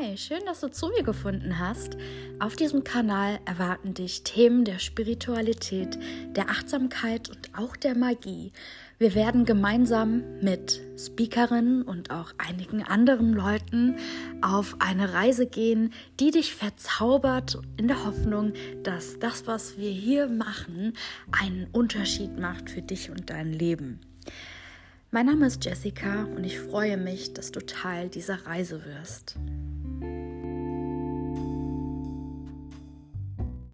Hi, schön, dass du zu mir gefunden hast. Auf diesem Kanal erwarten dich Themen der Spiritualität, der Achtsamkeit und auch der Magie. Wir werden gemeinsam mit Speakerinnen und auch einigen anderen Leuten auf eine Reise gehen, die dich verzaubert in der Hoffnung, dass das, was wir hier machen, einen Unterschied macht für dich und dein Leben. Mein Name ist Jessica und ich freue mich, dass du Teil dieser Reise wirst.